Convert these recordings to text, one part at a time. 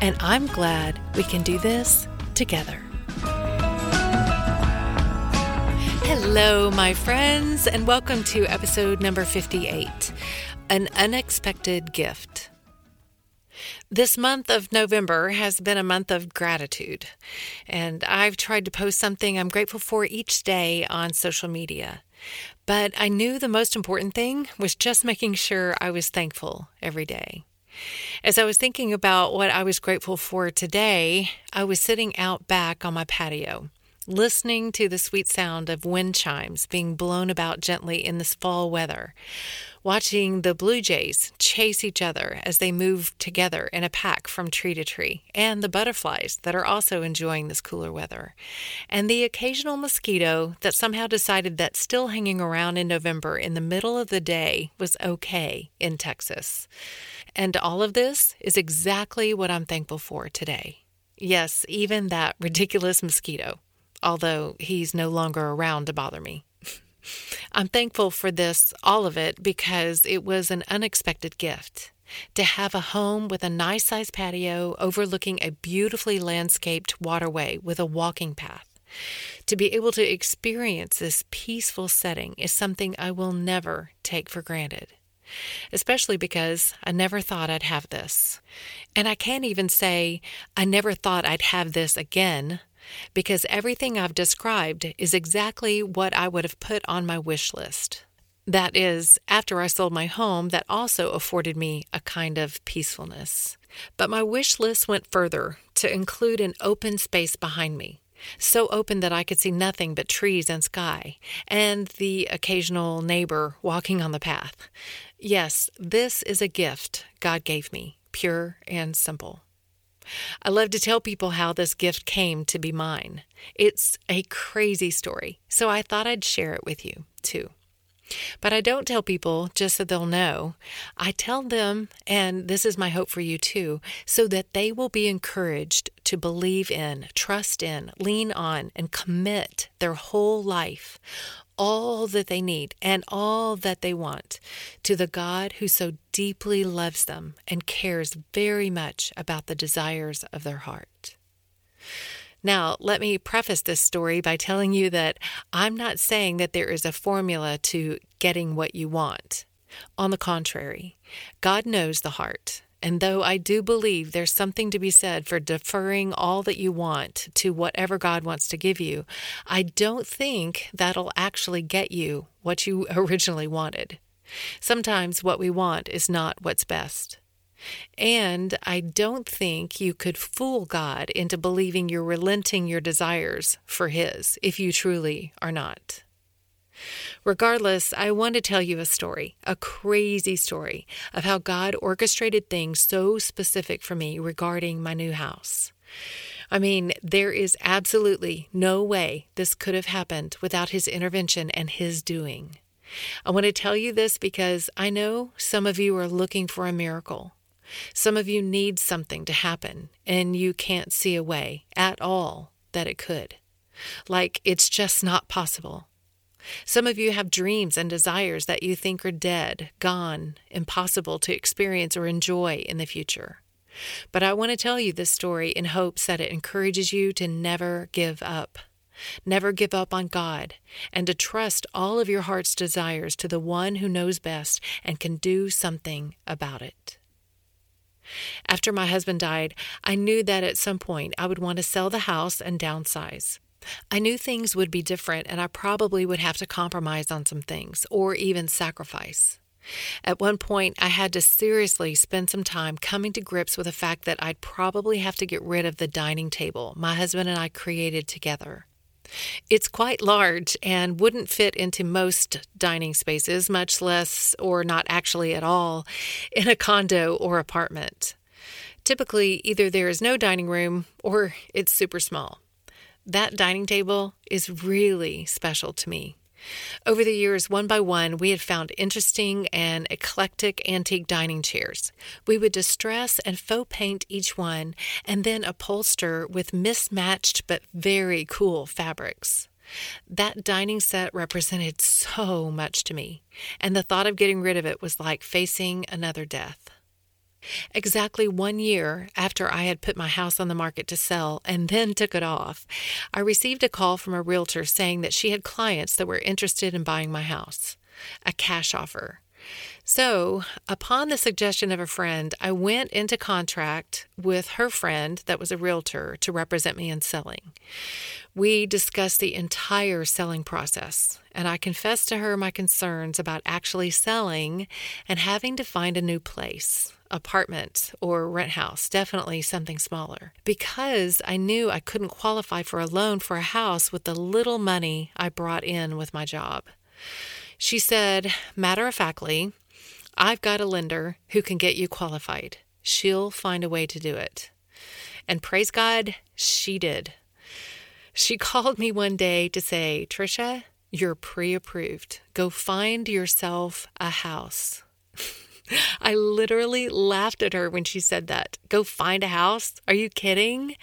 and I'm glad we can do this together. Hello, my friends, and welcome to episode number 58 An Unexpected Gift. This month of November has been a month of gratitude, and I've tried to post something I'm grateful for each day on social media. But I knew the most important thing was just making sure I was thankful every day. As I was thinking about what I was grateful for today, I was sitting out back on my patio, listening to the sweet sound of wind chimes being blown about gently in this fall weather, watching the blue jays chase each other as they move together in a pack from tree to tree, and the butterflies that are also enjoying this cooler weather, and the occasional mosquito that somehow decided that still hanging around in November in the middle of the day was okay in Texas. And all of this is exactly what I'm thankful for today. Yes, even that ridiculous mosquito, although he's no longer around to bother me. I'm thankful for this, all of it, because it was an unexpected gift. To have a home with a nice sized patio overlooking a beautifully landscaped waterway with a walking path. To be able to experience this peaceful setting is something I will never take for granted especially because I never thought I'd have this. And I can't even say I never thought I'd have this again because everything I've described is exactly what I would have put on my wish list. That is, after I sold my home, that also afforded me a kind of peacefulness. But my wish list went further to include an open space behind me so open that I could see nothing but trees and sky, and the occasional neighbor walking on the path. Yes, this is a gift God gave me, pure and simple. I love to tell people how this gift came to be mine. It's a crazy story, so I thought I'd share it with you, too. But I don't tell people just so they'll know. I tell them, and this is my hope for you too, so that they will be encouraged to believe in, trust in, lean on, and commit their whole life, all that they need and all that they want, to the God who so deeply loves them and cares very much about the desires of their heart. Now, let me preface this story by telling you that I'm not saying that there is a formula to getting what you want. On the contrary, God knows the heart. And though I do believe there's something to be said for deferring all that you want to whatever God wants to give you, I don't think that'll actually get you what you originally wanted. Sometimes what we want is not what's best. And I don't think you could fool God into believing you're relenting your desires for His if you truly are not. Regardless, I want to tell you a story, a crazy story, of how God orchestrated things so specific for me regarding my new house. I mean, there is absolutely no way this could have happened without His intervention and His doing. I want to tell you this because I know some of you are looking for a miracle. Some of you need something to happen and you can't see a way at all that it could. Like it's just not possible. Some of you have dreams and desires that you think are dead, gone, impossible to experience or enjoy in the future. But I want to tell you this story in hopes that it encourages you to never give up. Never give up on God, and to trust all of your heart's desires to the one who knows best and can do something about it. After my husband died, I knew that at some point I would want to sell the house and downsize. I knew things would be different and I probably would have to compromise on some things or even sacrifice. At one point, I had to seriously spend some time coming to grips with the fact that I'd probably have to get rid of the dining table my husband and I created together. It's quite large and wouldn't fit into most dining spaces, much less, or not actually at all, in a condo or apartment. Typically, either there is no dining room or it's super small. That dining table is really special to me. Over the years, one by one, we had found interesting and eclectic antique dining chairs. We would distress and faux paint each one and then upholster with mismatched but very cool fabrics. That dining set represented so much to me, and the thought of getting rid of it was like facing another death. Exactly one year after I had put my house on the market to sell and then took it off, I received a call from a realtor saying that she had clients that were interested in buying my house, a cash offer. So, upon the suggestion of a friend, I went into contract with her friend that was a realtor to represent me in selling. We discussed the entire selling process, and I confessed to her my concerns about actually selling and having to find a new place apartment or rent house, definitely something smaller, because I knew I couldn't qualify for a loan for a house with the little money I brought in with my job. She said, matter of factly, I've got a lender who can get you qualified. She'll find a way to do it. And praise God, she did. She called me one day to say, Tricia, you're pre approved. Go find yourself a house. I literally laughed at her when she said that. Go find a house? Are you kidding?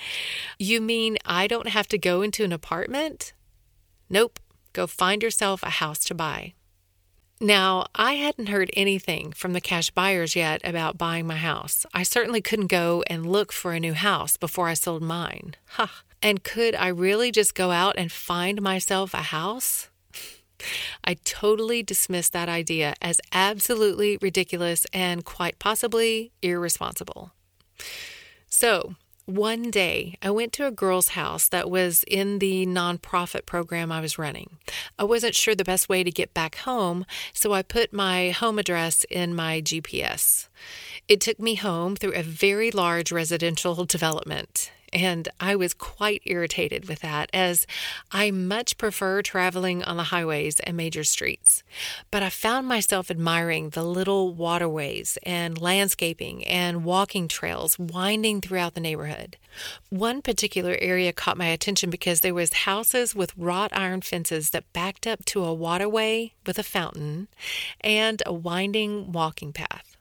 You mean I don't have to go into an apartment? Nope. Go find yourself a house to buy. Now, I hadn't heard anything from the cash buyers yet about buying my house. I certainly couldn't go and look for a new house before I sold mine. Huh. And could I really just go out and find myself a house? I totally dismissed that idea as absolutely ridiculous and quite possibly irresponsible. So, one day, I went to a girl's house that was in the nonprofit program I was running. I wasn't sure the best way to get back home, so I put my home address in my GPS. It took me home through a very large residential development. And I was quite irritated with that, as I much prefer traveling on the highways and major streets. But I found myself admiring the little waterways and landscaping and walking trails winding throughout the neighborhood. One particular area caught my attention because there was houses with wrought iron fences that backed up to a waterway with a fountain and a winding walking path.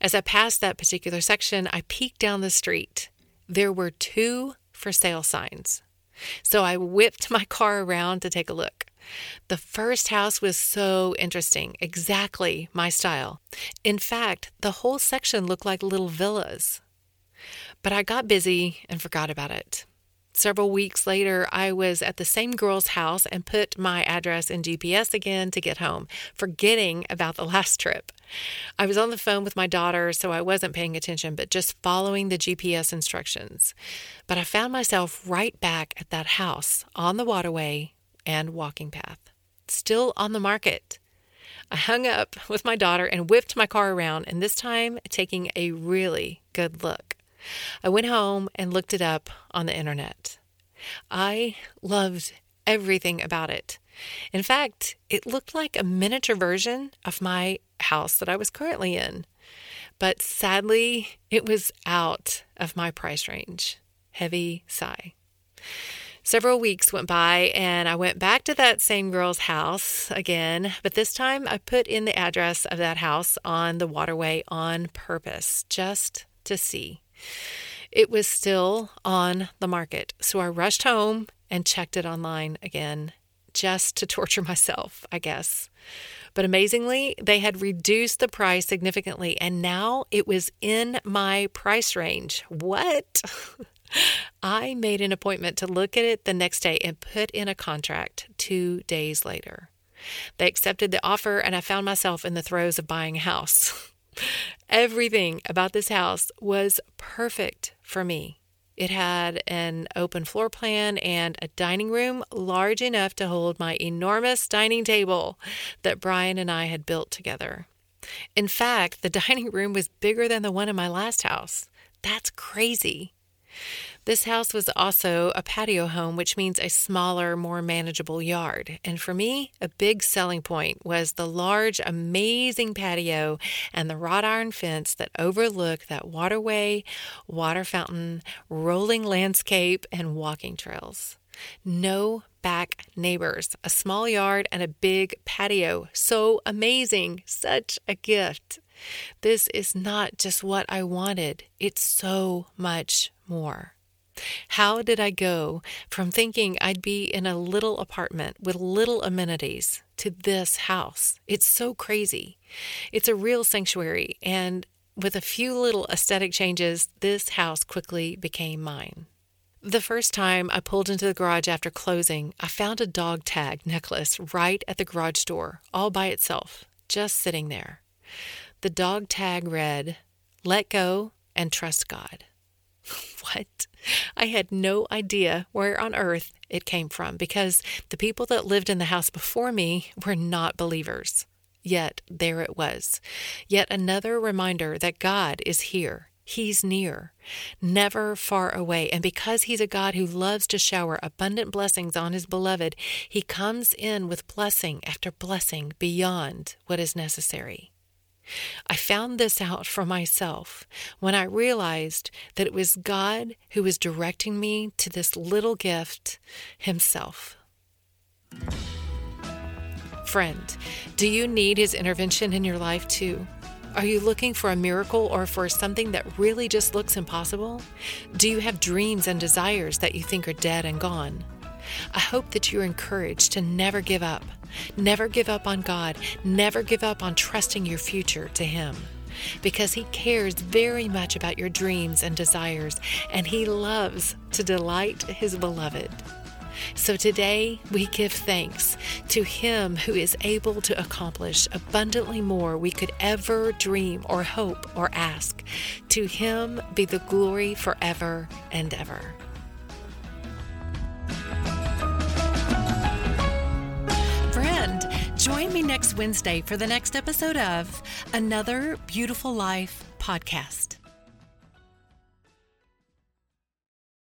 As I passed that particular section, I peeked down the street there were two for sale signs. So I whipped my car around to take a look. The first house was so interesting, exactly my style. In fact, the whole section looked like little villas. But I got busy and forgot about it. Several weeks later, I was at the same girl's house and put my address in GPS again to get home, forgetting about the last trip. I was on the phone with my daughter, so I wasn't paying attention, but just following the GPS instructions. But I found myself right back at that house on the waterway and walking path, still on the market. I hung up with my daughter and whipped my car around, and this time taking a really good look. I went home and looked it up on the internet. I loved everything about it. In fact, it looked like a miniature version of my house that I was currently in. But sadly, it was out of my price range. Heavy sigh. Several weeks went by, and I went back to that same girl's house again, but this time I put in the address of that house on the waterway on purpose, just to see. It was still on the market, so I rushed home and checked it online again, just to torture myself, I guess. But amazingly, they had reduced the price significantly, and now it was in my price range. What? I made an appointment to look at it the next day and put in a contract two days later. They accepted the offer, and I found myself in the throes of buying a house. Everything about this house was perfect for me. It had an open floor plan and a dining room large enough to hold my enormous dining table that Brian and I had built together. In fact, the dining room was bigger than the one in my last house. That's crazy. This house was also a patio home, which means a smaller, more manageable yard. And for me, a big selling point was the large, amazing patio and the wrought iron fence that overlooked that waterway, water fountain, rolling landscape, and walking trails. No back neighbors, a small yard, and a big patio. So amazing. Such a gift. This is not just what I wanted, it's so much more. How did I go from thinking I'd be in a little apartment with little amenities to this house? It's so crazy. It's a real sanctuary, and with a few little aesthetic changes, this house quickly became mine. The first time I pulled into the garage after closing, I found a dog tag necklace right at the garage door, all by itself, just sitting there. The dog tag read, Let go and trust God. what? I had no idea where on earth it came from because the people that lived in the house before me were not believers. Yet there it was. Yet another reminder that God is here. He's near, never far away. And because He's a God who loves to shower abundant blessings on His beloved, He comes in with blessing after blessing beyond what is necessary. I found this out for myself when I realized that it was God who was directing me to this little gift Himself. Friend, do you need His intervention in your life too? Are you looking for a miracle or for something that really just looks impossible? Do you have dreams and desires that you think are dead and gone? I hope that you're encouraged to never give up. Never give up on God. Never give up on trusting your future to Him. Because He cares very much about your dreams and desires, and He loves to delight His beloved. So today we give thanks to Him who is able to accomplish abundantly more we could ever dream or hope or ask. To Him be the glory forever and ever. Join me next Wednesday for the next episode of Another Beautiful Life podcast.